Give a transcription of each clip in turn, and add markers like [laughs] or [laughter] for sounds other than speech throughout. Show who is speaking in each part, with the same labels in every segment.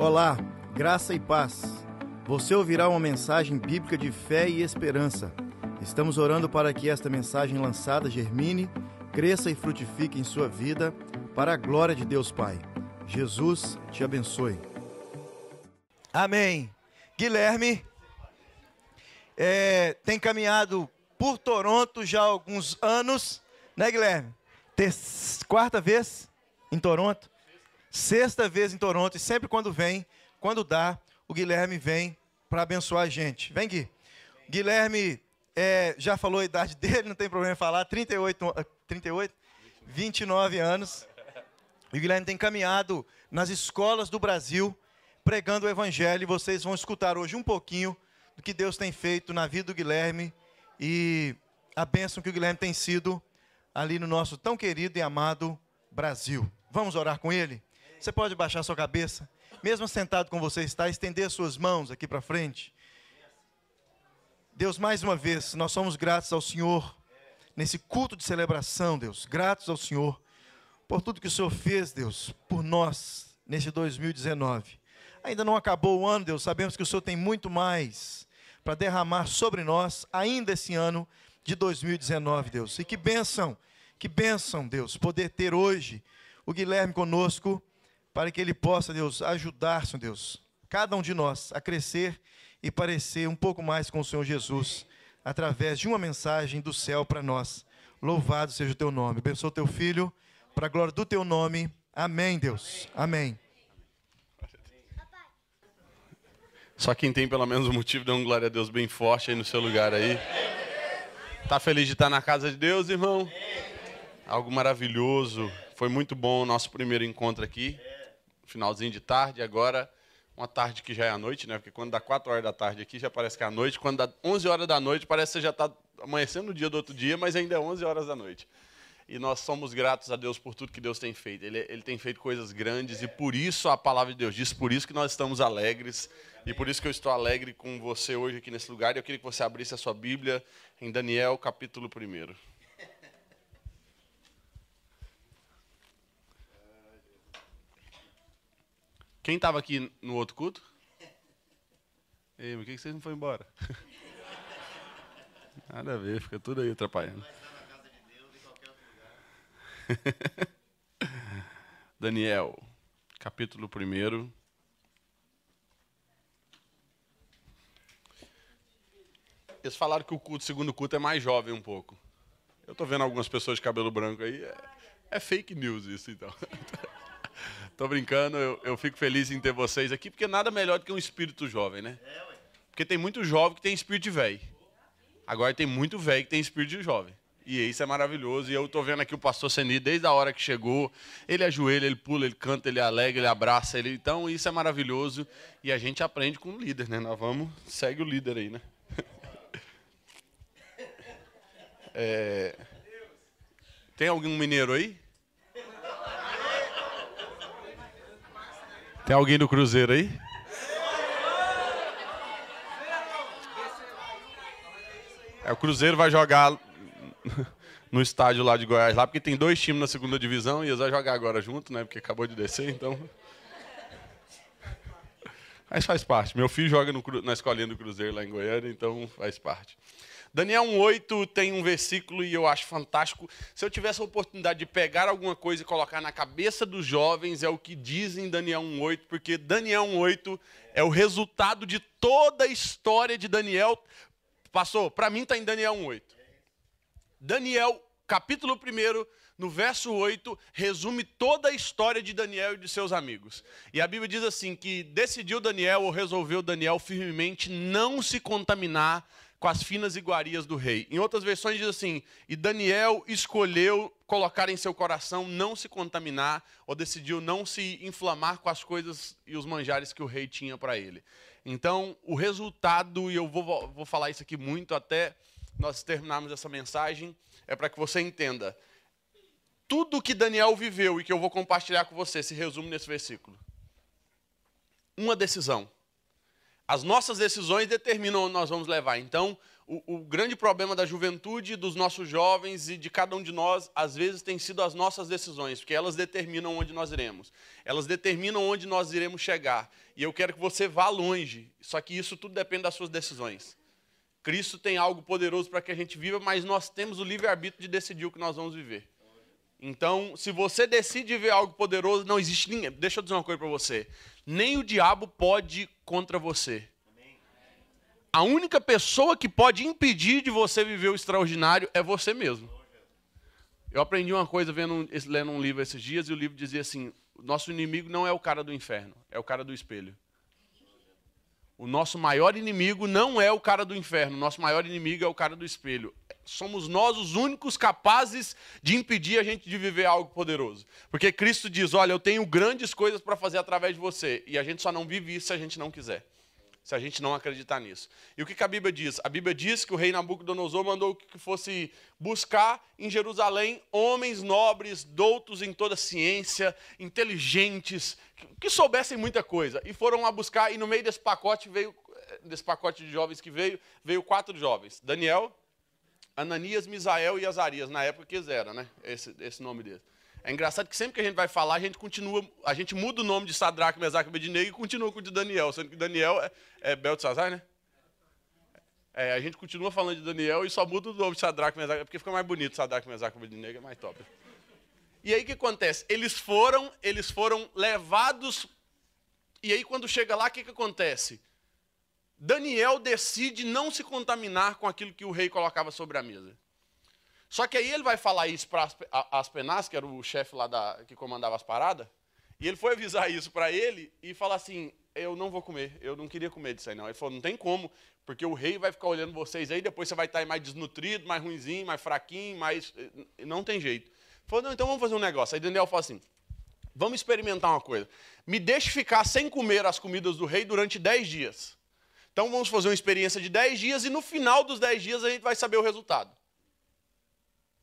Speaker 1: Olá, graça e paz. Você ouvirá uma mensagem bíblica de fé e esperança. Estamos orando para que esta mensagem lançada germine, cresça e frutifique em sua vida, para a glória de Deus Pai. Jesus te abençoe. Amém. Guilherme é, tem caminhado por Toronto já há alguns anos, né, Guilherme? Ter, quarta vez em Toronto, sexta vez em Toronto, e sempre quando vem, quando dá, o Guilherme vem para abençoar a gente. Vem, Gui. Guilherme é, já falou a idade [laughs] dele, não tem problema em falar, 38, 38 29 anos. E o Guilherme tem caminhado nas escolas do Brasil, pregando o Evangelho, e vocês vão escutar hoje um pouquinho do que Deus tem feito na vida do Guilherme e a bênção que o Guilherme tem sido ali no nosso tão querido e amado Brasil. Vamos orar com ele? Você pode baixar sua cabeça, mesmo sentado com você está, estender suas mãos aqui para frente. Deus, mais uma vez, nós somos gratos ao Senhor nesse culto de celebração, Deus. Gratos ao Senhor por tudo que o Senhor fez, Deus, por nós nesse 2019. Ainda não acabou o ano, Deus. Sabemos que o Senhor tem muito mais para derramar sobre nós ainda esse ano de 2019, Deus. E que bênção, que bênção, Deus, poder ter hoje o Guilherme conosco para que ele possa, Deus, ajudar, Senhor Deus, cada um de nós a crescer e parecer um pouco mais com o Senhor Jesus, através de uma mensagem do céu para nós. Louvado seja o teu nome. Abençoa o teu filho, para a glória do teu nome. Amém, Deus. Amém.
Speaker 2: Só quem tem pelo menos um motivo de um glória a Deus bem forte aí no seu lugar aí. Tá feliz de estar na casa de Deus, irmão? Algo maravilhoso. Foi muito bom o nosso primeiro encontro aqui finalzinho de tarde, agora uma tarde que já é a noite, né? Porque quando dá 4 horas da tarde aqui já parece que é a noite, quando dá 11 horas da noite parece que já está amanhecendo o dia do outro dia, mas ainda é 11 horas da noite. E nós somos gratos a Deus por tudo que Deus tem feito. Ele, ele tem feito coisas grandes e por isso a palavra de Deus diz, por isso que nós estamos alegres e por isso que eu estou alegre com você hoje aqui nesse lugar. E eu queria que você abrisse a sua Bíblia em Daniel, capítulo 1. Quem estava aqui no outro culto? [laughs] Ei, por que vocês não foram embora? [laughs] Nada a ver, fica tudo aí atrapalhando. [laughs] Daniel, capítulo 1. Eles falaram que o culto, segundo culto, é mais jovem um pouco. Eu estou vendo algumas pessoas de cabelo branco aí. É, é fake news isso, então. Tô brincando, eu, eu, fico feliz em ter vocês aqui, porque nada melhor do que um espírito jovem, né? Porque tem muito jovem que tem espírito de velho. Agora tem muito velho que tem espírito de jovem. E isso é maravilhoso. E eu tô vendo aqui o pastor Seni, desde a hora que chegou, ele ajoelha, ele pula, ele canta, ele alegra, ele abraça, ele. Então isso é maravilhoso. E a gente aprende com o líder, né? Nós vamos, segue o líder aí, né? [laughs] É... Tem algum mineiro aí? Tem alguém do Cruzeiro aí? É, o Cruzeiro vai jogar [laughs] no estádio lá de Goiás, lá, porque tem dois times na segunda divisão e eles vão jogar agora junto, né? Porque acabou de descer, então. Mas faz parte. Meu filho joga no, na escolinha do Cruzeiro lá em Goiânia, então faz parte. Daniel 1,8 tem um versículo e eu acho fantástico. Se eu tivesse a oportunidade de pegar alguma coisa e colocar na cabeça dos jovens, é o que dizem em Daniel 1,8, porque Daniel 1,8 é o resultado de toda a história de Daniel. Passou, para mim está em Daniel 1,8. Daniel, capítulo 1, no verso 8, resume toda a história de Daniel e de seus amigos. E a Bíblia diz assim: que decidiu Daniel, ou resolveu Daniel firmemente não se contaminar com as finas iguarias do rei. Em outras versões diz assim: e Daniel escolheu colocar em seu coração não se contaminar, ou decidiu não se inflamar com as coisas e os manjares que o rei tinha para ele. Então, o resultado, e eu vou, vou falar isso aqui muito até nós terminarmos essa mensagem, é para que você entenda. Tudo que Daniel viveu e que eu vou compartilhar com você se resume nesse versículo. Uma decisão as nossas decisões determinam onde nós vamos levar. Então, o, o, grande problema da juventude, dos nossos jovens e de cada um de nós, às vezes, tem sido as nossas decisões, porque elas determinam onde nós iremos. Elas determinam onde nós iremos chegar. E eu quero que você vá longe. Só que isso tudo depende das suas decisões. Cristo tem algo poderoso para que a gente viva, mas nós temos o livre-arbítrio de decidir o que nós vamos viver. Então, se você decide ver algo poderoso, não existe ninguém. Deixa eu dizer uma coisa para você. Nem o diabo pode contra você. A única pessoa que pode impedir de você viver o extraordinário é você mesmo. Eu aprendi uma coisa vendo, lendo um livro esses dias e o livro dizia assim: nosso inimigo não é o cara do inferno, é o cara do espelho. O nosso maior inimigo não é o cara do inferno, o nosso maior inimigo é o cara do espelho. Somos nós os únicos capazes de impedir a gente de viver algo poderoso. Porque Cristo diz: Olha, eu tenho grandes coisas para fazer através de você. E a gente só não vive isso se a gente não quiser se a gente não acreditar nisso. E o que a Bíblia diz? A Bíblia diz que o rei Nabucodonosor mandou que fosse buscar em Jerusalém homens nobres, doutos em toda ciência, inteligentes, que soubessem muita coisa. E foram lá buscar, e no meio desse pacote veio, desse pacote de jovens que veio, veio quatro jovens: Daniel, Ananias, Misael e Azarias, na época que eles eram, né? Esse, esse nome deles. É engraçado que sempre que a gente vai falar, a gente continua, a gente muda o nome de Sadraque, Mesaque e Abednego e continua com o de Daniel, sendo que Daniel é, é Beltesazar, né? É, a gente continua falando de Daniel e só muda o nome de Sadraque, Mesaque, porque fica mais bonito Sadraque, Mesaque e Abednego, é mais top. E aí o que acontece? Eles foram, eles foram levados, e aí quando chega lá, o que, que acontece? Daniel decide não se contaminar com aquilo que o rei colocava sobre a mesa. Só que aí ele vai falar isso para Aspenas, que era o chefe lá da, que comandava as paradas, e ele foi avisar [laughs] isso para ele e falar assim: Eu não vou comer, eu não queria comer disso aí não. Ele falou: Não tem como, porque o rei vai ficar olhando vocês aí, depois você vai estar mais desnutrido, mais ruimzinho, mais fraquinho, mais. Não tem jeito. Ele falou: Não, então vamos fazer um negócio. Aí Daniel falou assim: Vamos experimentar uma coisa. Me deixe ficar sem comer as comidas do rei durante 10 dias. Então vamos fazer uma experiência de 10 dias e no final dos 10 dias a gente vai saber o resultado.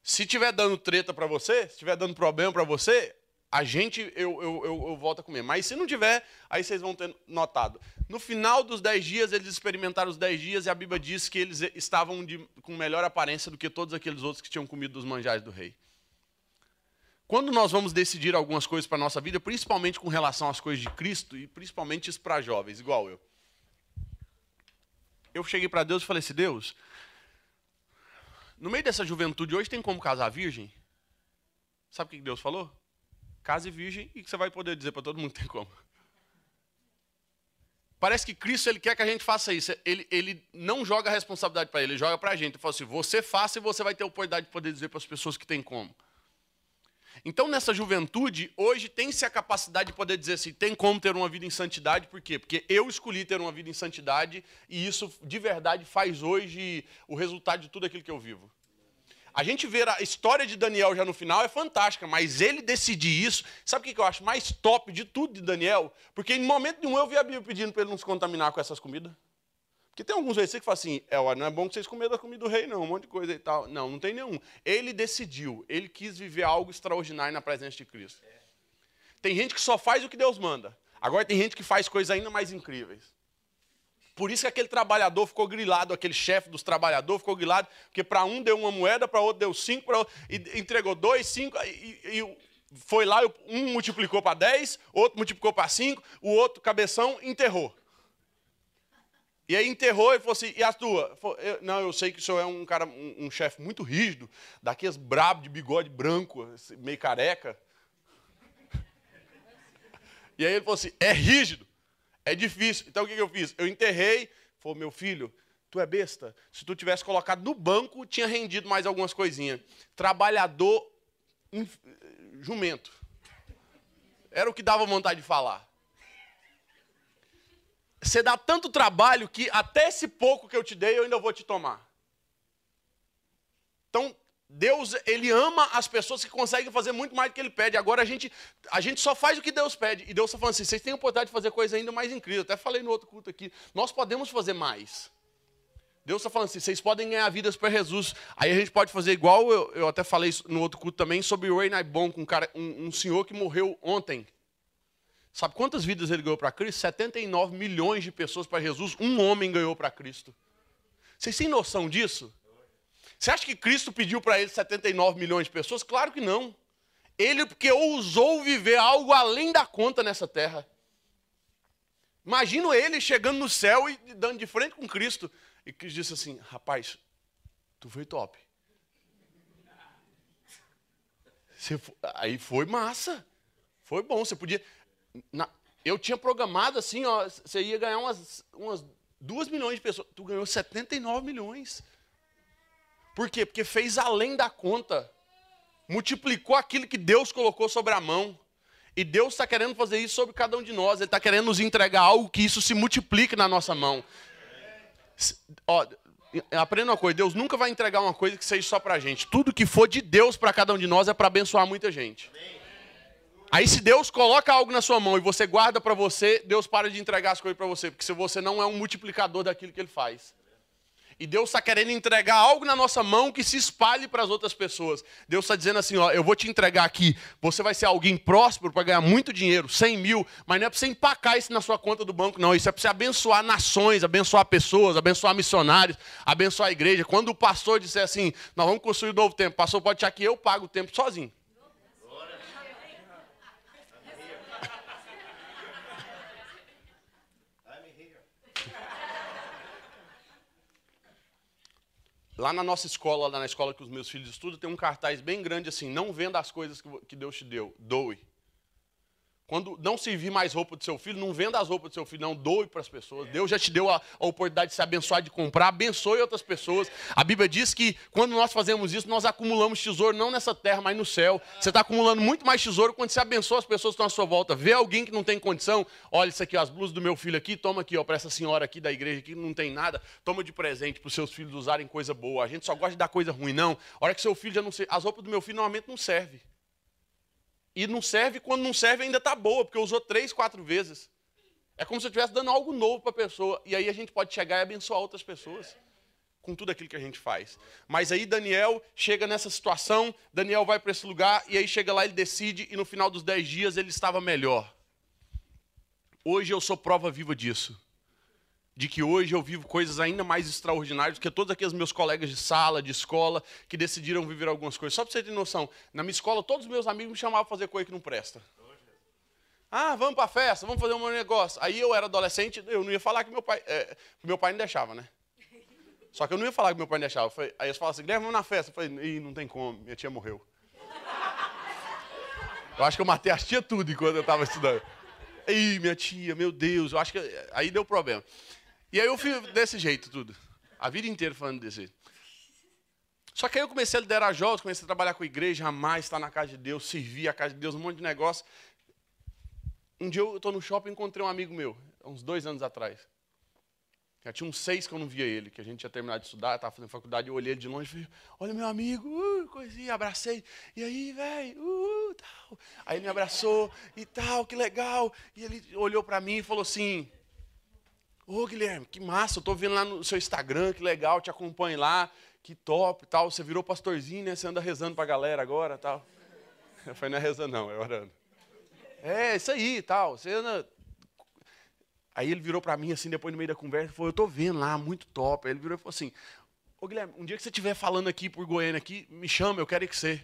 Speaker 2: Se tiver dando treta para você, se tiver dando problema para você, a gente, eu, eu, eu, eu, volto a comer. Mas se não tiver, aí vocês vão ter notado. No final dos dez dias, eles experimentaram os dez dias e a Bíblia diz que eles estavam de, com melhor aparência do que todos aqueles outros que tinham comido dos manjares do rei. Quando nós vamos decidir algumas coisas para a nossa vida, principalmente com relação às coisas de Cristo, e principalmente isso para jovens, igual eu. Eu cheguei para Deus e falei assim, Deus, no meio dessa juventude hoje tem como casar virgem? Sabe o que Deus falou? Case virgem e que você vai poder dizer para todo mundo que tem como. Parece que Cristo ele quer que a gente faça isso. Ele, ele não joga a responsabilidade para ele, ele joga para a gente. Ele fala assim: você faça e você vai ter a oportunidade de poder dizer para as pessoas que tem como. Então, nessa juventude, hoje tem-se a capacidade de poder dizer assim: tem como ter uma vida em santidade, por quê? Porque eu escolhi ter uma vida em santidade e isso de verdade faz hoje o resultado de tudo aquilo que eu vivo. A gente vê a história de Daniel já no final é fantástica, mas ele decidir isso. Sabe o que eu acho mais top de tudo de Daniel? Porque em momento nenhum eu vi a Bíblia pedindo para ele não se contaminar com essas comidas. Porque tem alguns versículos que falam assim, é, não é bom que vocês comam da comida do rei, não, um monte de coisa e tal. Não, não tem nenhum. Ele decidiu, ele quis viver algo extraordinário na presença de Cristo. Tem gente que só faz o que Deus manda. Agora tem gente que faz coisas ainda mais incríveis. Por isso que aquele trabalhador ficou grilado, aquele chefe dos trabalhadores ficou grilado, porque para um deu uma moeda, para outro deu cinco, para e entregou dois, cinco, e, e foi lá, um multiplicou para dez, outro multiplicou para cinco, o outro, cabeção, enterrou. E aí enterrou e falou assim, e a tua? Falou, eu, não, eu sei que o senhor é um cara, um, um chefe muito rígido, daqueles brabo de bigode branco, meio careca. E aí ele falou assim, é rígido, é difícil. Então o que, que eu fiz? Eu enterrei, falou, meu filho, tu é besta. Se tu tivesse colocado no banco, tinha rendido mais algumas coisinhas. Trabalhador jumento. Era o que dava vontade de falar você dá tanto trabalho que até esse pouco que eu te dei eu ainda vou te tomar. Então, Deus, ele ama as pessoas que conseguem fazer muito mais do que ele pede. Agora a gente, a gente só faz o que Deus pede. E Deus está falando assim: vocês têm a oportunidade de fazer coisa ainda mais incrível. Até falei no outro culto aqui. Nós podemos fazer mais. Deus está falando assim: vocês podem ganhar vidas para Jesus. Aí a gente pode fazer igual eu, eu até falei no outro culto também sobre o Naibon, um, cara, um, um senhor que morreu ontem. Sabe quantas vidas ele ganhou para Cristo? 79 milhões de pessoas para Jesus, um homem ganhou para Cristo. Vocês têm noção disso? Você acha que Cristo pediu para ele 79 milhões de pessoas? Claro que não. Ele porque ousou viver algo além da conta nessa terra. Imagino ele chegando no céu e dando de frente com Cristo. E Cristo disse assim: Rapaz, tu foi top. Foi... aí foi massa. Foi bom. Você podia. Na... Eu tinha programado assim: ó, você ia ganhar umas, umas 2 milhões de pessoas. Tu ganhou 79 milhões. Por quê? Porque fez além da conta. Multiplicou aquilo que Deus colocou sobre a mão. E Deus está querendo fazer isso sobre cada um de nós. Ele está querendo nos entregar algo que isso se multiplique na nossa mão. Ó, aprenda uma coisa: Deus nunca vai entregar uma coisa que seja só para a gente. Tudo que for de Deus para cada um de nós é para abençoar muita gente. Aí, se Deus coloca algo na sua mão e você guarda para você, Deus para de entregar as coisas para você, porque se você não é um multiplicador daquilo que Ele faz. E Deus está querendo entregar algo na nossa mão que se espalhe para as outras pessoas. Deus está dizendo assim: ó, eu vou te entregar aqui. Você vai ser alguém próspero para ganhar muito dinheiro, 100 mil, mas não é para você empacar isso na sua conta do banco, não. Isso é para você abençoar nações, abençoar pessoas, abençoar missionários, abençoar a igreja. Quando o pastor disser assim: nós vamos construir um novo templo, o pastor pode achar que eu pago o templo sozinho. Lá na nossa escola, lá na escola que os meus filhos estudam, tem um cartaz bem grande assim: não venda as coisas que Deus te deu, doe. Quando não servir mais roupa do seu filho, não venda as roupas do seu filho, não, doe para as pessoas. Deus já te deu a, a, oportunidade de se abençoar, de comprar, abençoe outras pessoas. A Bíblia diz que quando nós fazemos isso, nós acumulamos tesouro não nessa terra, mas no céu. Você está acumulando muito mais tesouro quando você abençoa as pessoas que estão à sua volta. Vê alguém que não tem condição, olha isso aqui, as blusas do meu filho aqui, toma aqui, ó, para essa senhora aqui da igreja que não tem nada, toma de presente para os seus filhos usarem coisa boa. A gente só gosta de dar coisa ruim, não. A hora que seu filho já não serve, as roupas do meu filho normalmente não servem. E não serve, quando não serve ainda está boa, porque usou três, quatro vezes. É como se eu estivesse dando algo novo para a pessoa. E aí a gente pode chegar e abençoar outras pessoas com tudo aquilo que a gente faz. Mas aí Daniel chega nessa situação, Daniel vai para esse lugar, e aí chega lá, ele decide, e no final dos dez dias ele estava melhor. Hoje eu sou prova viva disso de que hoje eu vivo coisas ainda mais extraordinárias do que todos aqueles meus colegas de sala, de escola, que decidiram viver algumas coisas. Só para você ter noção, na minha escola, todos os meus amigos me chamavam para fazer coisa que não presta. Ah, vamos para a festa, vamos fazer um negócio. Aí eu era adolescente, eu não ia falar que meu pai. É, meu pai não deixava, né? Só que eu não ia falar que meu pai não deixava. Falei, aí eles falavam assim, Guilherme, vamos na festa. Eu falei, Ih, não tem como, minha tia morreu. Eu acho que eu matei as tia tudo enquanto eu estava estudando. Ih, minha tia, meu Deus, eu acho que. Aí deu problema. E aí eu fui desse jeito tudo. A vida inteira falando desse jeito. Só que aí eu comecei a liderar jovens, comecei a trabalhar com a igreja, mais estar na casa de Deus, servir a casa de Deus, um monte de negócio. Um dia eu estou no shopping e encontrei um amigo meu, uns dois anos atrás. Já tinha uns seis que eu não via ele, que a gente tinha terminado de estudar, estava fazendo faculdade, eu olhei ele de longe e falei, olha meu amigo, uh, coisinha, abracei. E aí, velho, uh, tal. Aí ele me abraçou e tal, que legal. E ele olhou para mim e falou assim, Ô, Guilherme, que massa, eu tô vendo lá no seu Instagram, que legal, te acompanho lá, que top tal. Você virou pastorzinho, né? Você anda rezando pra galera agora tal. Eu falei, não é rezando, não, é orando. É, isso aí tal. Você anda. Aí ele virou para mim, assim, depois no meio da conversa, falou, eu tô vendo lá, muito top. Aí ele virou e falou assim, ô Guilherme, um dia que você estiver falando aqui por Goiânia aqui, me chama, eu quero ir com você.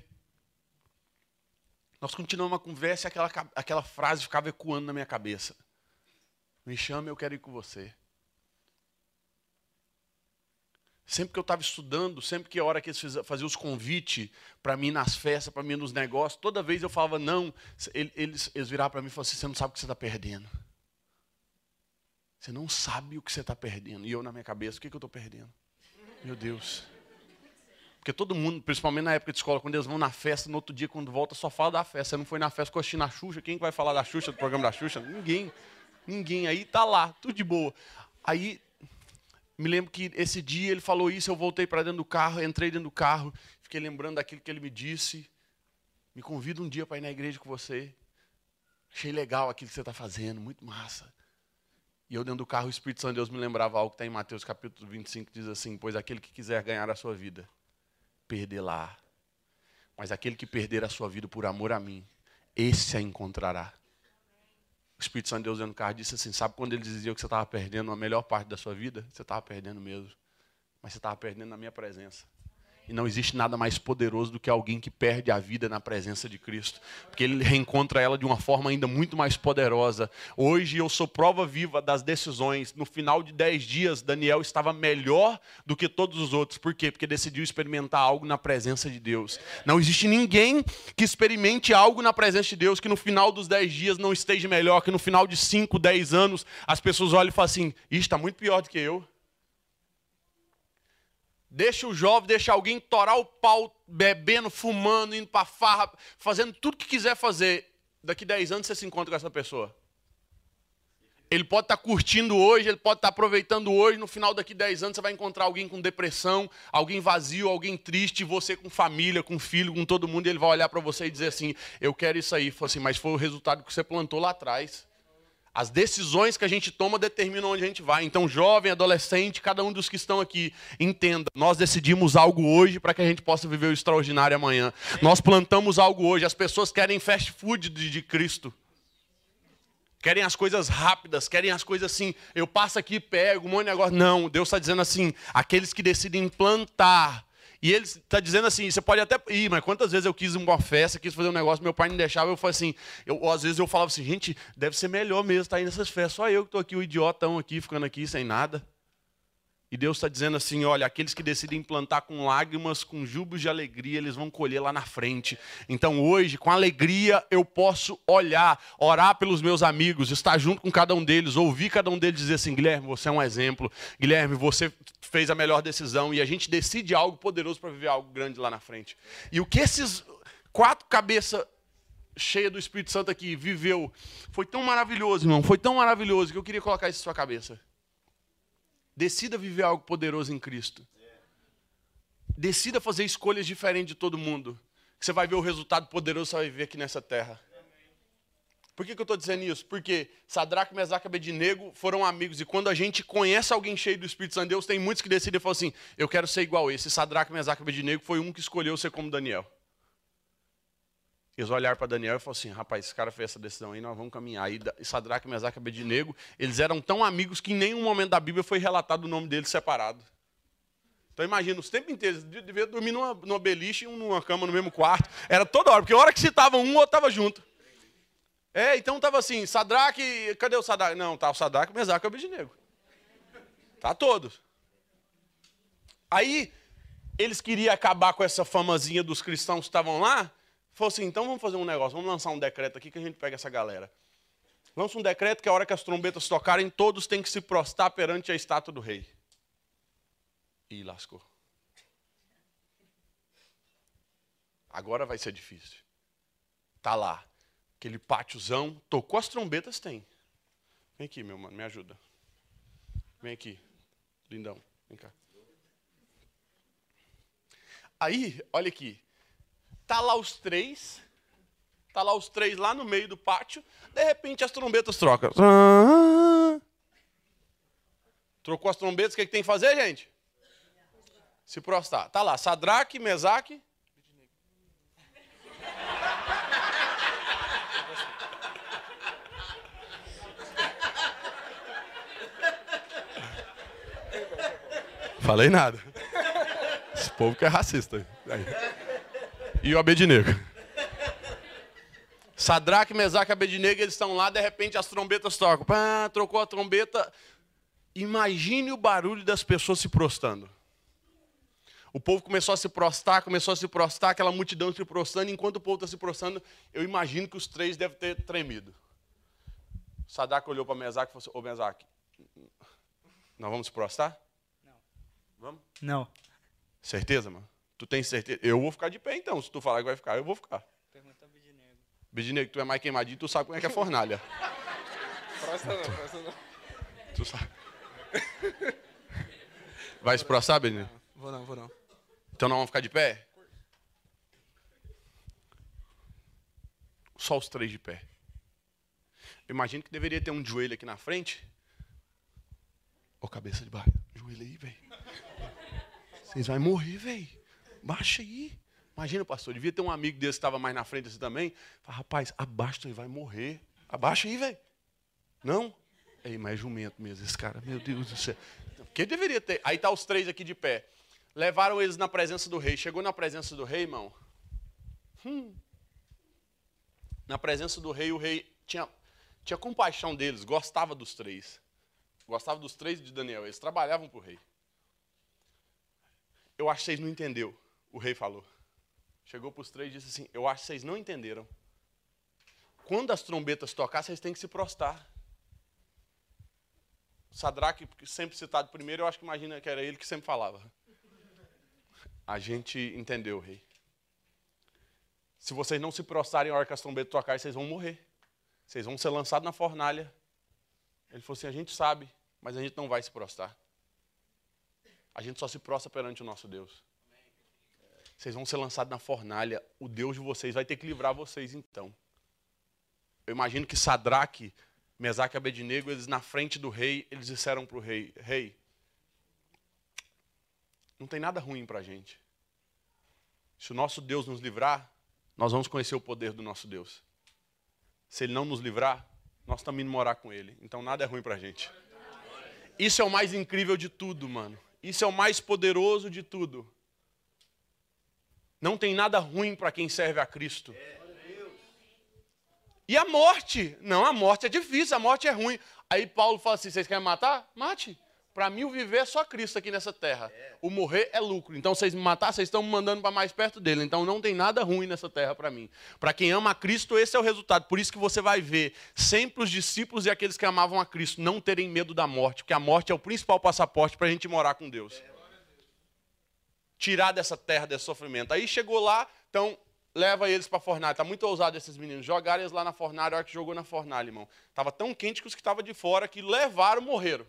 Speaker 2: Nós continuamos a conversa e aquela, aquela frase ficava ecoando na minha cabeça. Me chame, eu quero ir com você. Sempre que eu estava estudando, sempre que a hora que eles faziam os convites para mim nas festas, para mim nos negócios, toda vez eu falava não, eles, eles viravam para mim e falavam assim: você não sabe o que você está perdendo. Você não sabe o que você está perdendo. E eu na minha cabeça, o que, que eu estou perdendo? Meu Deus. Porque todo mundo, principalmente na época de escola, quando eles vão na festa, no outro dia, quando volta, só fala da festa. Você não foi na festa com a Xuxa, quem vai falar da Xuxa, do programa da Xuxa? Ninguém. Ninguém. Aí tá lá, tudo de boa. Aí me lembro que esse dia ele falou isso, eu voltei para dentro do carro, entrei dentro do carro, fiquei lembrando daquilo que ele me disse. Me convida um dia para ir na igreja com você. Achei legal aquilo que você está fazendo, muito massa. E eu dentro do carro, o Espírito Santo de Deus me lembrava algo que está em Mateus capítulo 25, que diz assim, pois aquele que quiser ganhar a sua vida, perder lá. Mas aquele que perder a sua vida por amor a mim, esse a encontrará. Espírito Santo de Deus dentro do carro disse assim: Sabe quando ele dizia que você estava perdendo a melhor parte da sua vida? Você estava perdendo mesmo. mas você estava perdendo na minha presença. E não existe nada mais poderoso do que alguém que perde a vida na presença de Cristo, porque ele reencontra ela de uma forma ainda muito mais poderosa. Hoje eu sou prova viva das decisões. No final de dez dias, Daniel estava melhor do que todos os outros. Por quê? Porque decidiu experimentar algo na presença de Deus. Não existe ninguém que experimente algo na presença de Deus que no final dos dez dias não esteja melhor, que no final de cinco, dez anos as pessoas olhem e falem assim: está muito pior do que eu. Deixa o jovem, deixa alguém torar o pau, bebendo, fumando, indo para farra, fazendo tudo que quiser fazer. Daqui 10 anos você se encontra com essa pessoa. Ele pode estar tá curtindo hoje, ele pode estar tá aproveitando hoje, no final daqui 10 anos você vai encontrar alguém com depressão, alguém vazio, alguém triste, você com família, com filho, com todo mundo, e ele vai olhar para você e dizer assim: "Eu quero isso aí". Assim, mas foi o resultado que você plantou lá atrás. As decisões que a gente toma determinam onde a gente vai. Então, jovem, adolescente, cada um dos que estão aqui, entenda: nós decidimos algo hoje para que a gente possa viver o extraordinário amanhã. Nós plantamos algo hoje. As pessoas querem fast food de, Cristo. Querem as coisas rápidas, querem as coisas assim. Eu passo aqui, pego um monte de negócio. Não, Deus está dizendo assim: aqueles que decidem plantar e ele está dizendo assim: você pode até ir, mas quantas vezes eu quis uma festa, quis fazer um negócio, meu pai não deixava, eu falei assim, eu, às vezes eu falava assim, gente, deve ser melhor mesmo estar tá nessas festas, só eu que estou aqui, o idiotão aqui, ficando aqui sem nada. E Deus está dizendo assim: olha, aqueles que decidem plantar com lágrimas, com júbilos de alegria, eles vão colher lá na frente. Então hoje, com alegria, eu posso olhar, orar pelos meus amigos, estar junto com cada um deles, ouvir cada um deles dizer assim: Guilherme, você é um exemplo. Guilherme, você fez a melhor decisão. E a gente decide algo poderoso para viver algo grande lá na frente. E o que esses quatro cabeças cheias do Espírito Santo aqui viveu foi tão maravilhoso, irmão, foi tão maravilhoso que eu queria colocar isso na sua cabeça. Decida viver algo poderoso em Cristo. Decida fazer escolhas diferentes de todo mundo. Que você vai ver o resultado poderoso que você vai viver aqui nessa terra. Por que, que eu estou dizendo isso? Porque Sadraque, Mesaque e Abednego foram amigos. E quando a gente conhece alguém cheio do Espírito Santo de Deus, tem muitos que decidem e falam assim, eu quero ser igual a esse. Sadraque, Mesaque e Abednego foi um que escolheu ser como Daniel. Eles olharam para Daniel e falaram assim: rapaz, esse cara fez essa decisão aí, nós vamos caminhar. E Sadraque, Mesaque e Abednego, eles eram tão amigos que em nenhum momento da Bíblia foi relatado o nome deles separado. Então imagina, os tempos inteiros, devia dormir numa, numa beliche e um numa cama no mesmo quarto. Era toda hora, porque a hora que citava um, o outro estava junto. É, então estava assim, Sadraque, cadê o Sadraque? Não, tá o Sadraque, Mesaque e Abednego. Tá todos. Aí, eles queriam acabar com essa famazinha dos cristãos que estavam lá, Falou assim, então vamos fazer um negócio, vamos lançar um decreto aqui que a gente pega essa galera. Lança um decreto que a hora que as trombetas tocarem, todos têm que se prostrar perante a estátua do rei. E lascou. Agora vai ser difícil. Tá lá. Aquele pátiozão, tocou as trombetas, tem. Vem aqui, meu mano, me ajuda. Vem aqui. Lindão, vem cá. Aí, olha aqui. Tá lá os três. Tá lá os três lá no meio do pátio. De repente as trombetas trocam. Trocou as trombetas, o que, é que tem que fazer, gente? Se prostrar. Tá lá, Sadraque, Mesaque. Falei nada. Esse povo que é racista. Aí e o Abednego. [laughs] Sadraque, Mesaque e Abednego, eles estão lá, de repente as trombetas tocam. Pá, trocou a trombeta. Imagine o barulho das pessoas se prostrando. O povo começou a se prostrar, começou a se prostrar, aquela multidão se prostrando. Enquanto o povo está se prostrando, eu imagino que os três devem ter tremido. Sadraque olhou para Mesaque e falou assim, ô Mesaque, nós vamos se prostrar?
Speaker 3: Não.
Speaker 2: Vamos?
Speaker 3: Não.
Speaker 2: Certeza, mano? Tu tem certeza? Eu vou ficar de pé então. Se tu falar que vai ficar, eu vou ficar.
Speaker 3: Pergunta Bidinego.
Speaker 2: Bidinego, tu é mais queimadinho, tu sabe como é que é fornalha.
Speaker 4: Prosta não, prosta não.
Speaker 2: Tu sabe. Vai se prostrar, Bidinego?
Speaker 4: Vou não, vou não.
Speaker 2: Então não vamos ficar de pé? Só os três de pé. Eu imagino que deveria ter um joelho aqui na frente. Ô, cabeça de baixo. Joelho aí, velho. Vocês vão morrer, velho. Baixa aí. Imagina, pastor, devia ter um amigo desse que estava mais na frente assim também. Fala, rapaz, abaixa aí, vai morrer. Abaixa aí, velho. Não? Ei, mas é jumento mesmo, esse cara. Meu Deus do céu. Que deveria ter. Aí tá os três aqui de pé. Levaram eles na presença do rei. Chegou na presença do rei, irmão. Hum. Na presença do rei, o rei tinha, tinha compaixão deles, gostava dos três. Gostava dos três de Daniel. Eles trabalhavam para o rei. Eu acho que vocês não entenderam, o rei falou. Chegou para os três e disse assim: Eu acho que vocês não entenderam. Quando as trombetas tocar, vocês têm que se prostrar. Sadraque, sempre citado primeiro, eu acho que imagina que era ele que sempre falava. A gente entendeu, rei. Se vocês não se prostrarem a hora que as trombetas tocarem, vocês vão morrer. Vocês vão ser lançados na fornalha. Ele falou assim: a gente sabe, mas a gente não vai se prostrar. A gente só se prostra perante o nosso Deus. Vocês vão ser lançados na fornalha. O Deus de vocês vai ter que livrar vocês então. Eu imagino que Sadraque, Mesaque e Abednego, eles na frente do rei, eles disseram para o rei: Rei, não tem nada ruim para a gente. Se o nosso Deus nos livrar, nós vamos conhecer o poder do nosso Deus. Se ele não nos livrar, nós estamos indo morar com ele. Então nada é ruim para a gente. Isso é o mais incrível de tudo, mano. Isso é o mais poderoso de tudo. Não tem nada ruim para quem serve a Cristo. E a morte? Não, a morte é difícil, a morte é ruim. Aí Paulo fala assim: vocês querem matar? Mate. Para mim, o viver é só Cristo aqui nessa terra. O morrer é lucro. Então, vocês me matar, vocês estão me mandando para mais perto dele. Então, não tem nada ruim nessa terra para mim. Para quem ama a Cristo, esse é o resultado. Por isso que você vai ver sempre os discípulos e aqueles que amavam a Cristo não terem medo da morte, porque a morte é o principal passaporte para a gente morar com Deus. Tirar dessa terra, desse sofrimento. Aí chegou lá, então leva eles para a fornalha. Está muito ousado esses meninos. Jogaram eles lá na fornalha, a hora que jogou na fornalha, irmão. Estava tão quente que os que estavam de fora, que levaram, morreram.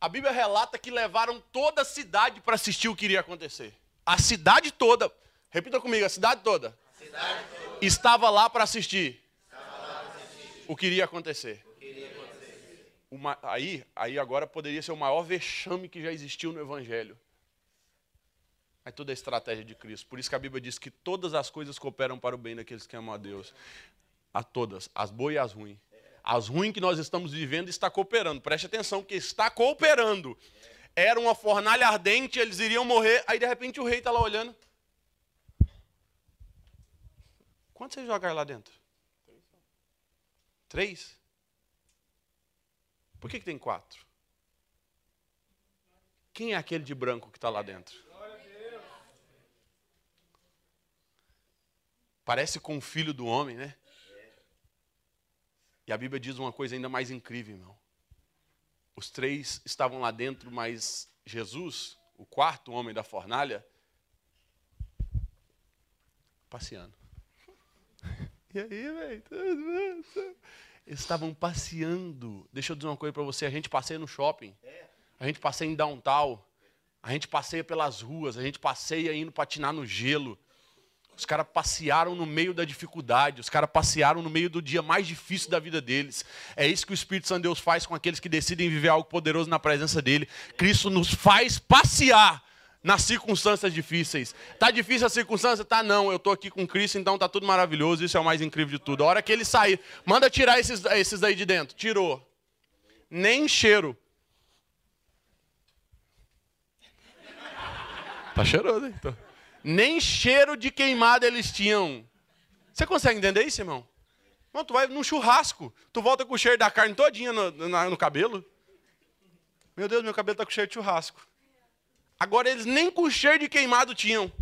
Speaker 2: A Bíblia relata que levaram toda a cidade para assistir o que iria acontecer. A cidade toda, repita comigo, a cidade toda, a cidade toda. estava lá para assistir, assistir, o que iria acontecer. Uma, aí, aí agora poderia ser o maior vexame que já existiu no Evangelho. Mas toda a estratégia de Cristo. Por isso que a Bíblia diz que todas as coisas cooperam para o bem daqueles que amam a Deus. A todas, as boas e as ruins. As ruins que nós estamos vivendo está cooperando. Preste atenção que está cooperando. Era uma fornalha ardente, eles iriam morrer. Aí de repente o rei está lá olhando. Quantos vocês jogaram lá dentro? Três? Por que, que tem quatro? Quem é aquele de branco que está lá dentro? Parece com o filho do homem, né? E a Bíblia diz uma coisa ainda mais incrível, irmão. Os três estavam lá dentro, mas Jesus, o quarto homem da fornalha, passeando. [laughs] E aí, velho? Estavam passeando. Deixa eu dizer uma coisa para você: a gente passeia no shopping, a gente passeia em downtown, a gente passeia pelas ruas, a gente passeia indo patinar no gelo. Os caras passearam no meio da dificuldade, os caras passearam no meio do dia mais difícil da vida deles. É isso que o Espírito Santo de Deus faz com aqueles que decidem viver algo poderoso na presença dele. Cristo nos faz passear nas circunstâncias difíceis. Tá difícil a circunstância? Tá não. Eu tô aqui com Cristo, então tá tudo maravilhoso. Isso é o mais incrível de tudo. A hora que ele sair, manda tirar esses, esses daí de dentro. Tirou. Nem cheiro. Tá cheiroso, hein? nem cheiro de queimada eles tinham. Você consegue entender isso, irmão? Não, tu vai num churrasco, tu volta com o cheiro da carne todinha no, no, no cabelo. Meu Deus, meu cabelo está com cheiro de churrasco. Agora eles nem com cheiro de queimado tinham.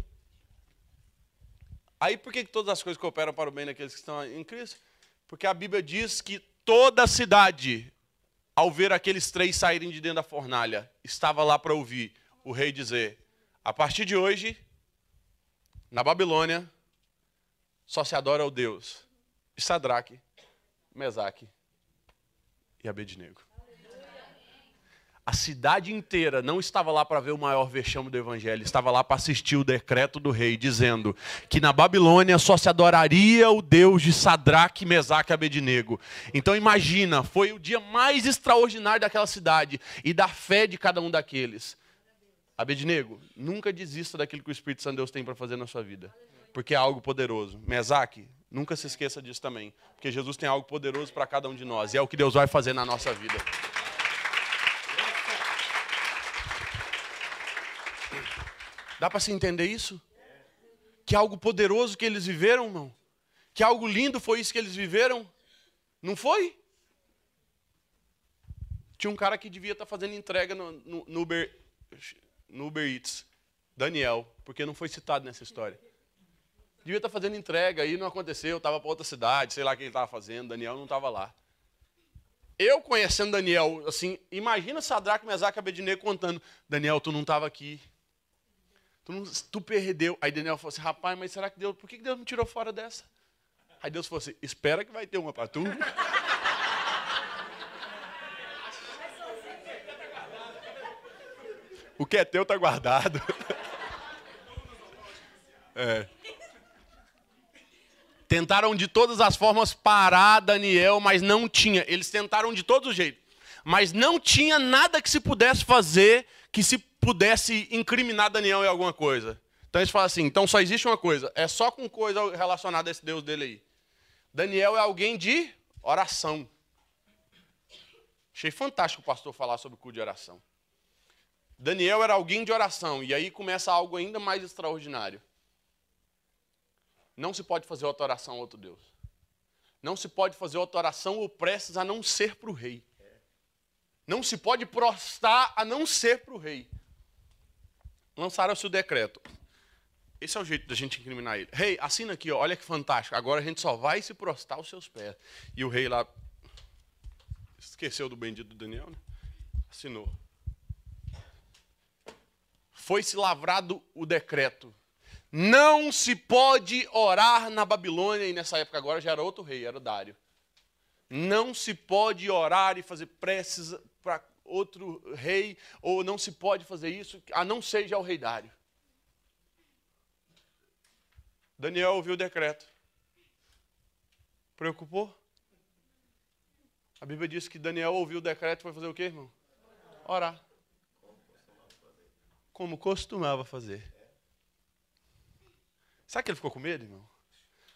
Speaker 2: Aí por que todas as coisas cooperam para o bem daqueles que estão em Cristo? Porque a Bíblia diz que toda a cidade, ao ver aqueles três saírem de dentro da fornalha, estava lá para ouvir o rei dizer: a partir de hoje, na Babilônia, só se adora ao Deus de Sadraque, Mesaque e Abednego. A cidade inteira não estava lá para ver o maior vexame do evangelho, estava lá para assistir o decreto do rei dizendo que na Babilônia só se adoraria o Deus de Sadraque, Mesaque e Abednego. Então imagina, foi o dia mais extraordinário daquela cidade e da fé de cada um daqueles. Abednego, nunca desista daquilo que o Espírito Santo de Deus tem para fazer na sua vida, porque é algo poderoso. Mesaque, nunca se esqueça disso também, porque Jesus tem algo poderoso para cada um de nós e é o que Deus vai fazer na nossa vida. Dá para se entender isso? Que algo poderoso que eles viveram, irmão? Que algo lindo foi isso que eles viveram? Não foi? Tinha um cara que devia estar tá fazendo entrega no, no, no, Uber, no Uber Eats. Daniel, porque não foi citado nessa história. Devia estar tá fazendo entrega, aí não aconteceu, estava para outra cidade, sei lá o que ele estava fazendo, Daniel não estava lá. Eu conhecendo Daniel, assim, imagina Sadraque, Mesaque e Abednego contando, Daniel, tu não estava aqui. Tu, perdeu. Aí Daniel falou assim, rapaz, mas será que Deus, por que Deus me tirou fora dessa? Aí Deus falou assim, espera que vai ter uma para tu. O que é teu está guardado. [laughs] É. Tentaram de todas as formas parar Daniel, mas não tinha. Eles tentaram de todo jeito. Mas não tinha nada que se pudesse fazer que se pudesse incriminar Daniel em alguma coisa. Então eles falam assim: então só existe uma coisa, é só com coisa relacionada a esse Deus dele aí. Daniel é alguém de oração. Achei fantástico o pastor falar sobre o culto de oração. Daniel era alguém de oração, e aí começa algo ainda mais extraordinário. Não se pode fazer outra oração a outro Deus. Não se pode fazer outra oração ou preces a não ser para o rei. Não se pode prostrar a não ser para o rei. Lançaram-se o decreto. Esse é o jeito da gente incriminar ele. Rei, assina aqui, ó, olha que fantástico. Agora a gente só vai se prostrar aos seus pés. E o rei lá esqueceu do bendito Daniel, né? Assinou foi-se lavrado o decreto. Não se pode orar na Babilônia, e nessa época agora já era outro rei, era o Dário. Não se pode orar e fazer preces para outro rei, ou não se pode fazer isso, a não seja o rei Dário. Daniel ouviu o decreto. Preocupou? A Bíblia diz que Daniel ouviu o decreto e foi fazer o quê, irmão? Orar como costumava fazer. Sabe que ele ficou com medo, irmão?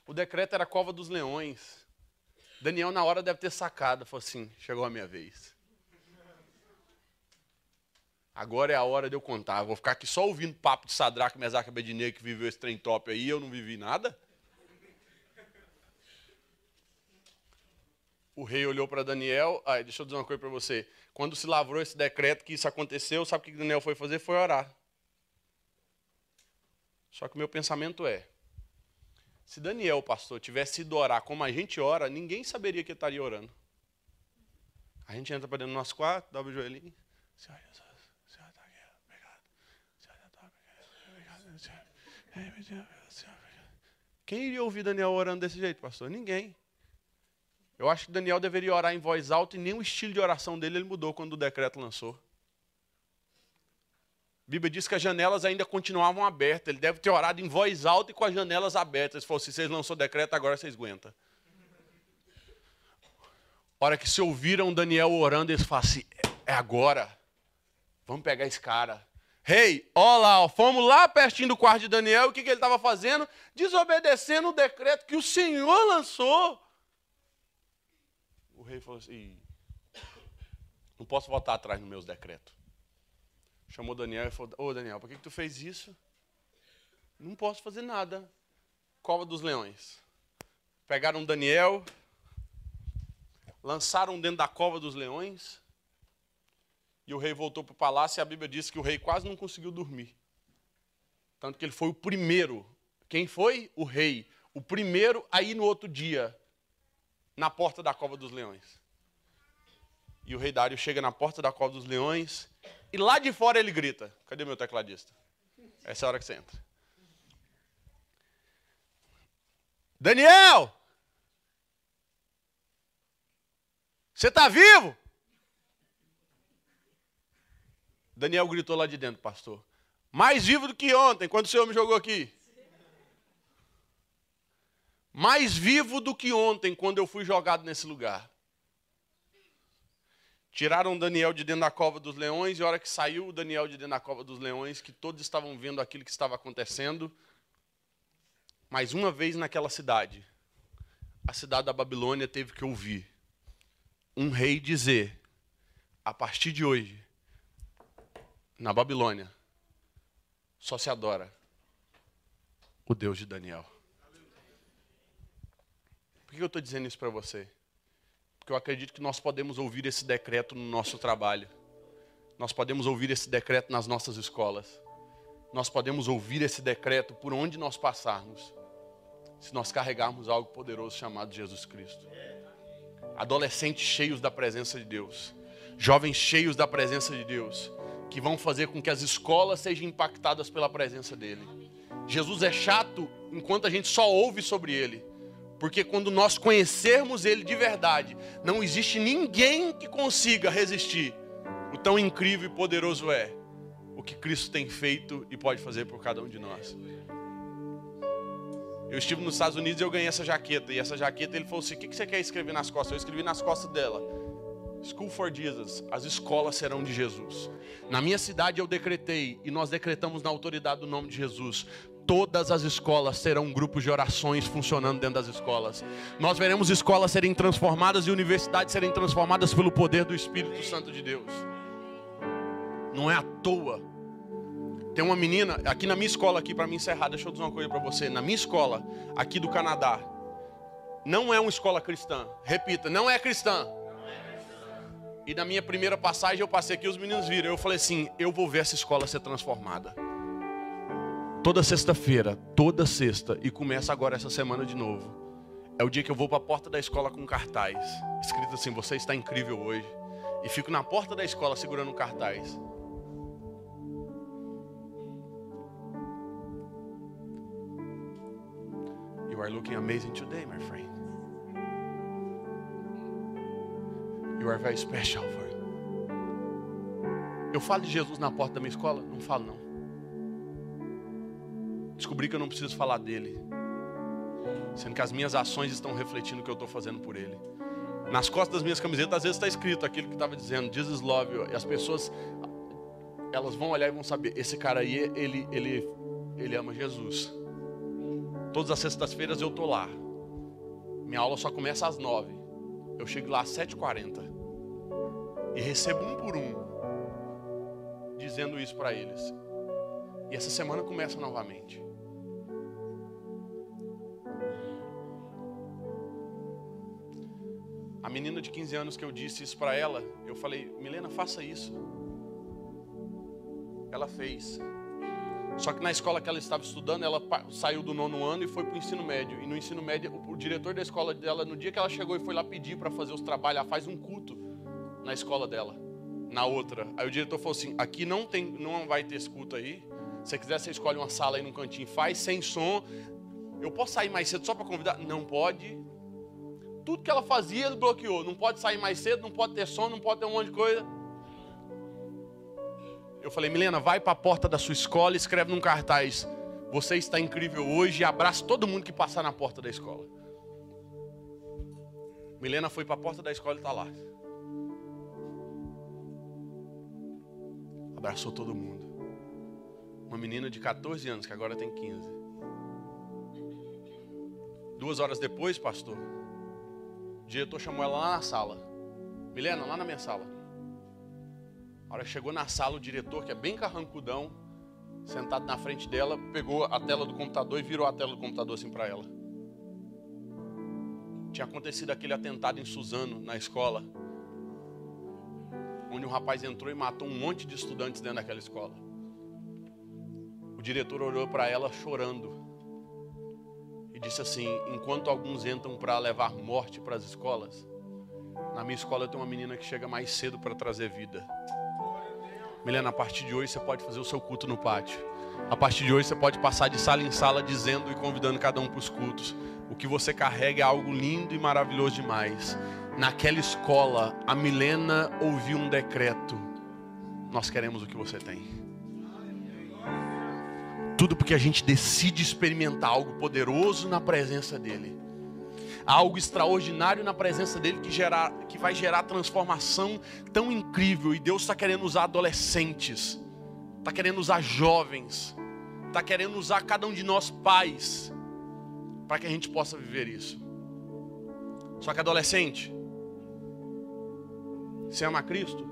Speaker 2: O decreto era a cova dos leões. Daniel, na hora, deve ter sacado. Falou assim: chegou a minha vez. Agora é a hora de eu contar. vou ficar aqui só ouvindo papo de Sadraque, Mesaque e Abednego que viveu esse trem top aí. Eu não vivi nada. O rei olhou para Daniel. Ah, deixa eu dizer uma coisa para você. Quando se lavrou esse decreto que isso aconteceu, sabe o que Daniel foi fazer? Foi orar. Só que o meu pensamento é: se Daniel, pastor, tivesse ido orar como a gente ora, ninguém saberia que estaria orando. A gente entra para dentro do nosso quarto, dobra o joelhinho. Senhor Jesus, Senhor está aqui, obrigado. Senhor está aqui, obrigado, Senhor. Senhor, Quem iria ouvir Daniel orando desse jeito, pastor? Ninguém. Eu acho que Daniel deveria orar em voz alta e nem o estilo de oração dele ele mudou quando o decreto lançou. A Bíblia diz que as janelas ainda continuavam abertas. Ele deve ter orado em voz alta e com as janelas abertas. Ele falou: se vocês lançou o decreto, agora vocês aguentam. hora que se ouviram Daniel orando, eles falaram assim: é agora. Vamos pegar esse cara. Rei, hey, olha lá, fomos lá pertinho do quarto de Daniel. O que, que ele estava fazendo? Desobedecendo o decreto que o Senhor lançou o rei falou assim: não posso voltar atrás nos meus decretos. Chamou Daniel e falou: Ô oh, Daniel, por que, que tu fez isso? Não posso fazer nada. Cova dos leões. Pegaram Daniel, lançaram dentro da cova dos leões. E o rei voltou para o palácio e a Bíblia diz que o rei quase não conseguiu dormir. Tanto que ele foi o primeiro. Quem foi? O rei. O primeiro aí no outro dia na porta da cova dos leões. E o rei Dário chega na porta da cova dos leões e lá de fora ele grita: Cadê meu tecladista? Essa é a hora que você entra. Daniel! Você está vivo? Daniel gritou lá de dentro, pastor. Mais vivo do que ontem, quando o Senhor me jogou aqui mais vivo do que ontem, quando eu fui jogado nesse lugar. Tiraram Daniel de dentro da cova dos leões, e a hora que saiu Daniel de dentro da cova dos leões, que todos estavam vendo aquilo que estava acontecendo, mais uma vez naquela cidade, a cidade da Babilônia teve que ouvir um rei dizer: a partir de hoje, na Babilônia, só se adora o Deus de Daniel. Por que eu estou dizendo isso para você? Porque eu acredito que nós podemos ouvir esse decreto no nosso trabalho. Nós podemos ouvir esse decreto nas nossas escolas. Nós podemos ouvir esse decreto por onde nós passarmos, se nós carregarmos algo poderoso chamado Jesus Cristo. Adolescentes cheios da presença de Deus, jovens cheios da presença de Deus, que vão fazer com que as escolas sejam impactadas pela presença dele. Jesus é chato enquanto a gente só ouve sobre ele. Porque quando nós conhecermos Ele de verdade, não existe ninguém que consiga resistir. O tão incrível e poderoso é o que Cristo tem feito e pode fazer por cada um de nós. Eu estive nos Estados Unidos e eu ganhei essa jaqueta. E essa jaqueta ele falou assim: O que você quer escrever nas costas? Eu escrevi nas costas dela. School for Jesus, as escolas serão de Jesus. Na minha cidade eu decretei, e nós decretamos na autoridade do nome de Jesus, todas as escolas terão grupos de orações funcionando dentro das escolas. Nós veremos escolas serem transformadas e universidades serem transformadas pelo poder do Espírito Santo de Deus. Não é à toa. Tem uma menina aqui na minha escola aqui para me encerrar, deixa eu dizer uma coisa para você. Na minha escola aqui do Canadá, não é uma escola cristã. Repita, não é cristã. E na minha primeira passagem eu passei aqui, os meninos viram. Eu falei assim: eu vou ver essa escola ser transformada. Toda sexta-feira, toda sexta, e começa agora essa semana de novo. É o dia que eu vou para a porta da escola com cartaz, escrito assim: Você está incrível hoje. E fico na porta da escola segurando um cartaz. You are looking amazing today, my friend. You are very special for Eu falo de Jesus na porta da minha escola? Não falo não descobri que eu não preciso falar dele, sendo que as minhas ações estão refletindo o que eu estou fazendo por ele. Nas costas das minhas camisetas, às vezes está escrito aquilo que estava dizendo, Jesus love you. E as pessoas, elas vão olhar e vão saber, esse cara aí, ele, ele, ele ama Jesus. Todas as sextas-feiras eu estou lá. Minha aula só começa às nove. Eu chego lá às sete e quarenta. E recebo um por um, dizendo isso para eles. E essa semana começa novamente. A menina de 15 anos que eu disse isso para ela, eu falei, Milena, faça isso. Ela fez. Só que na escola que ela estava estudando, ela saiu do nono ano e foi para o ensino médio. E no ensino médio, o diretor da escola dela, no dia que ela chegou e foi lá pedir para fazer os trabalhos, ela faz um culto na escola dela, na outra. Aí o diretor falou assim: aqui não tem, não vai ter esse culto aí. Se você quiser, você escolhe uma sala aí num cantinho, faz sem som. Eu posso sair mais cedo só para convidar? Não pode tudo que ela fazia, ele bloqueou. Não pode sair mais cedo, não pode ter som, não pode ter um monte de coisa. Eu falei, Milena, vai para a porta da sua escola e escreve num cartaz: Você está incrível hoje e abraça todo mundo que passar na porta da escola. Milena foi para a porta da escola e está lá. Abraçou todo mundo. Uma menina de 14 anos, que agora tem 15. Duas horas depois, pastor, o diretor chamou ela lá na sala. Milena, lá na minha sala. A hora que chegou na sala, o diretor, que é bem carrancudão, sentado na frente dela, pegou a tela do computador e virou a tela do computador assim para ela. Tinha acontecido aquele atentado em Suzano, na escola, onde um rapaz entrou e matou um monte de estudantes dentro daquela escola. O diretor olhou para ela chorando disse assim: enquanto alguns entram para levar morte para as escolas, na minha escola tem uma menina que chega mais cedo para trazer vida. Milena, a partir de hoje você pode fazer o seu culto no pátio. A partir de hoje você pode passar de sala em sala dizendo e convidando cada um para os cultos. O que você carrega é algo lindo e maravilhoso demais. Naquela escola, a Milena ouviu um decreto: Nós queremos o que você tem. Tudo porque a gente decide experimentar algo poderoso na presença dEle. Algo extraordinário na presença dEle que, gerar, que vai gerar transformação tão incrível. E Deus está querendo usar adolescentes, está querendo usar jovens, está querendo usar cada um de nós pais, para que a gente possa viver isso. Só que adolescente, você ama Cristo?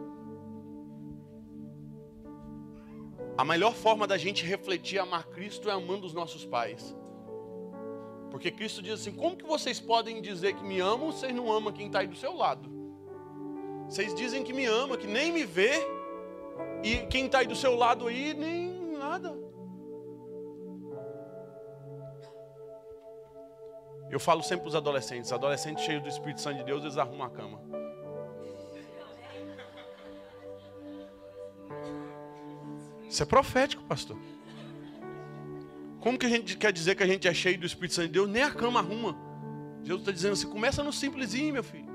Speaker 2: A melhor forma da gente refletir amar Cristo é amando os nossos pais. Porque Cristo diz assim: como que vocês podem dizer que me amam, vocês não amam quem está aí do seu lado? Vocês dizem que me ama, que nem me vê, e quem está aí do seu lado aí, nem nada. Eu falo sempre para os adolescentes: adolescentes cheios do Espírito Santo de Deus, eles arrumam a cama. Isso é profético, pastor. Como que a gente quer dizer que a gente é cheio do Espírito Santo de Deus? Nem a cama arruma. Jesus está dizendo assim: começa no simplesinho, meu filho.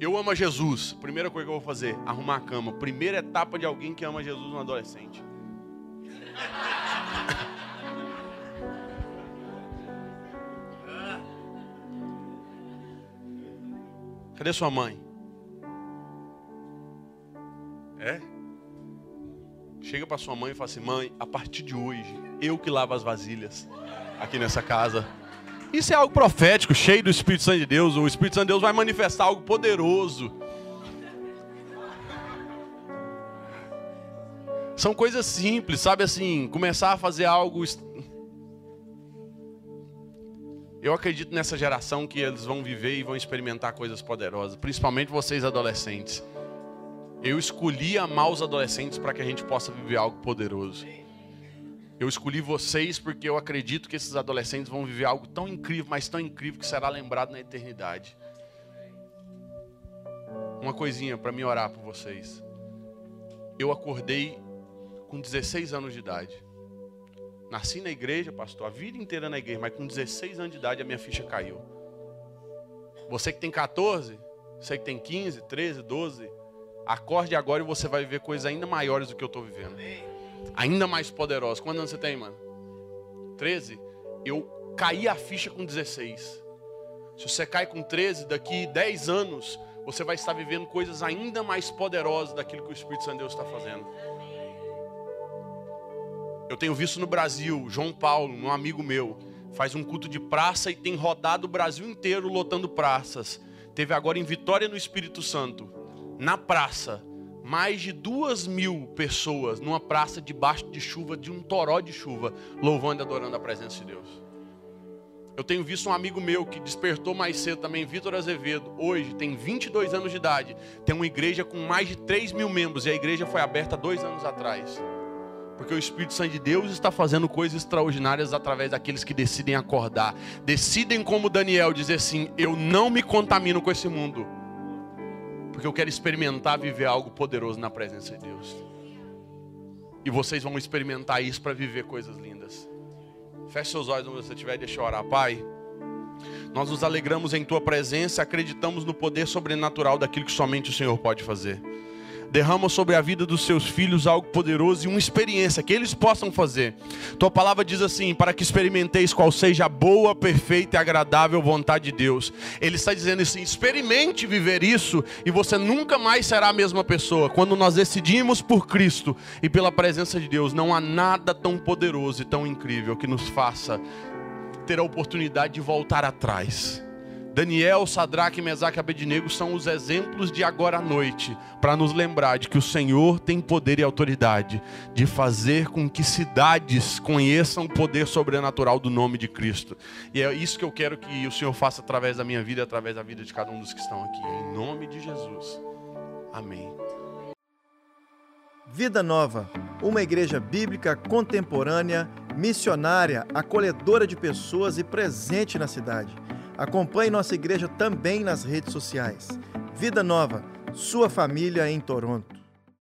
Speaker 2: Eu amo a Jesus. Primeira coisa que eu vou fazer: arrumar a cama. Primeira etapa de alguém que ama Jesus no adolescente. [laughs] Cadê sua mãe? É? Chega para sua mãe e fala assim: mãe, a partir de hoje, eu que lavo as vasilhas aqui nessa casa. Isso é algo profético, cheio do Espírito Santo de Deus. O Espírito Santo de Deus vai manifestar algo poderoso. São coisas simples, sabe assim, começar a fazer algo. Eu acredito nessa geração que eles vão viver e vão experimentar coisas poderosas, principalmente vocês adolescentes. Eu escolhi amar os adolescentes para que a gente possa viver algo poderoso. Eu escolhi vocês porque eu acredito que esses adolescentes vão viver algo tão incrível, mas tão incrível que será lembrado na eternidade. Uma coisinha para me orar por vocês. Eu acordei com 16 anos de idade. Nasci na igreja, pastor, a vida inteira na igreja, mas com 16 anos de idade a minha ficha caiu. Você que tem 14, você que tem 15, 13, 12, acorde agora e você vai viver coisas ainda maiores do que eu estou vivendo ainda mais poderosa. Quantos anos você tem, mano? 13? Eu caí a ficha com 16. Se você cai com 13, daqui 10 anos, você vai estar vivendo coisas ainda mais poderosas daquilo que o Espírito Santo de Deus está fazendo. Eu tenho visto no Brasil, João Paulo, um amigo meu, faz um culto de praça e tem rodado o Brasil inteiro lotando praças. Teve agora em Vitória no Espírito Santo, na praça, mais de duas mil pessoas numa praça debaixo de chuva, de um toró de chuva, louvando e adorando a presença de Deus. Eu tenho visto um amigo meu que despertou mais cedo também, Vitor Azevedo, hoje tem 22 anos de idade, tem uma igreja com mais de 3 mil membros e a igreja foi aberta dois anos atrás. Porque o Espírito Santo de Deus está fazendo coisas extraordinárias através daqueles que decidem acordar, decidem, como Daniel, dizer assim: Eu não me contamino com esse mundo porque eu quero experimentar viver algo poderoso na presença de Deus. E vocês vão experimentar isso para viver coisas lindas. Feche seus olhos onde você estiver e deixa eu orar. Pai, nós nos alegramos em Tua presença, acreditamos no poder sobrenatural daquilo que somente o Senhor pode fazer derrama sobre a vida dos seus filhos algo poderoso e uma experiência que eles possam fazer. Tua palavra diz assim: para que experimenteis qual seja a boa, perfeita e agradável vontade de Deus. Ele está dizendo assim: experimente viver isso e você nunca mais será a mesma pessoa. Quando nós decidimos por Cristo e pela presença de Deus, não há nada tão poderoso e tão incrível que nos faça ter a oportunidade de voltar atrás Daniel, Sadraque, Mesaque e Abednego são os exemplos de agora à noite, para nos lembrar de que o Senhor tem poder e autoridade de fazer com que cidades conheçam o poder sobrenatural do nome de Cristo. E é isso que eu quero que o Senhor faça através da minha vida e através da vida de cada um dos que estão aqui. Em nome de Jesus. Amém.
Speaker 1: Vida Nova, uma igreja bíblica contemporânea, missionária, acolhedora de pessoas e presente na cidade. Acompanhe nossa igreja também nas redes sociais. Vida Nova, sua família em Toronto.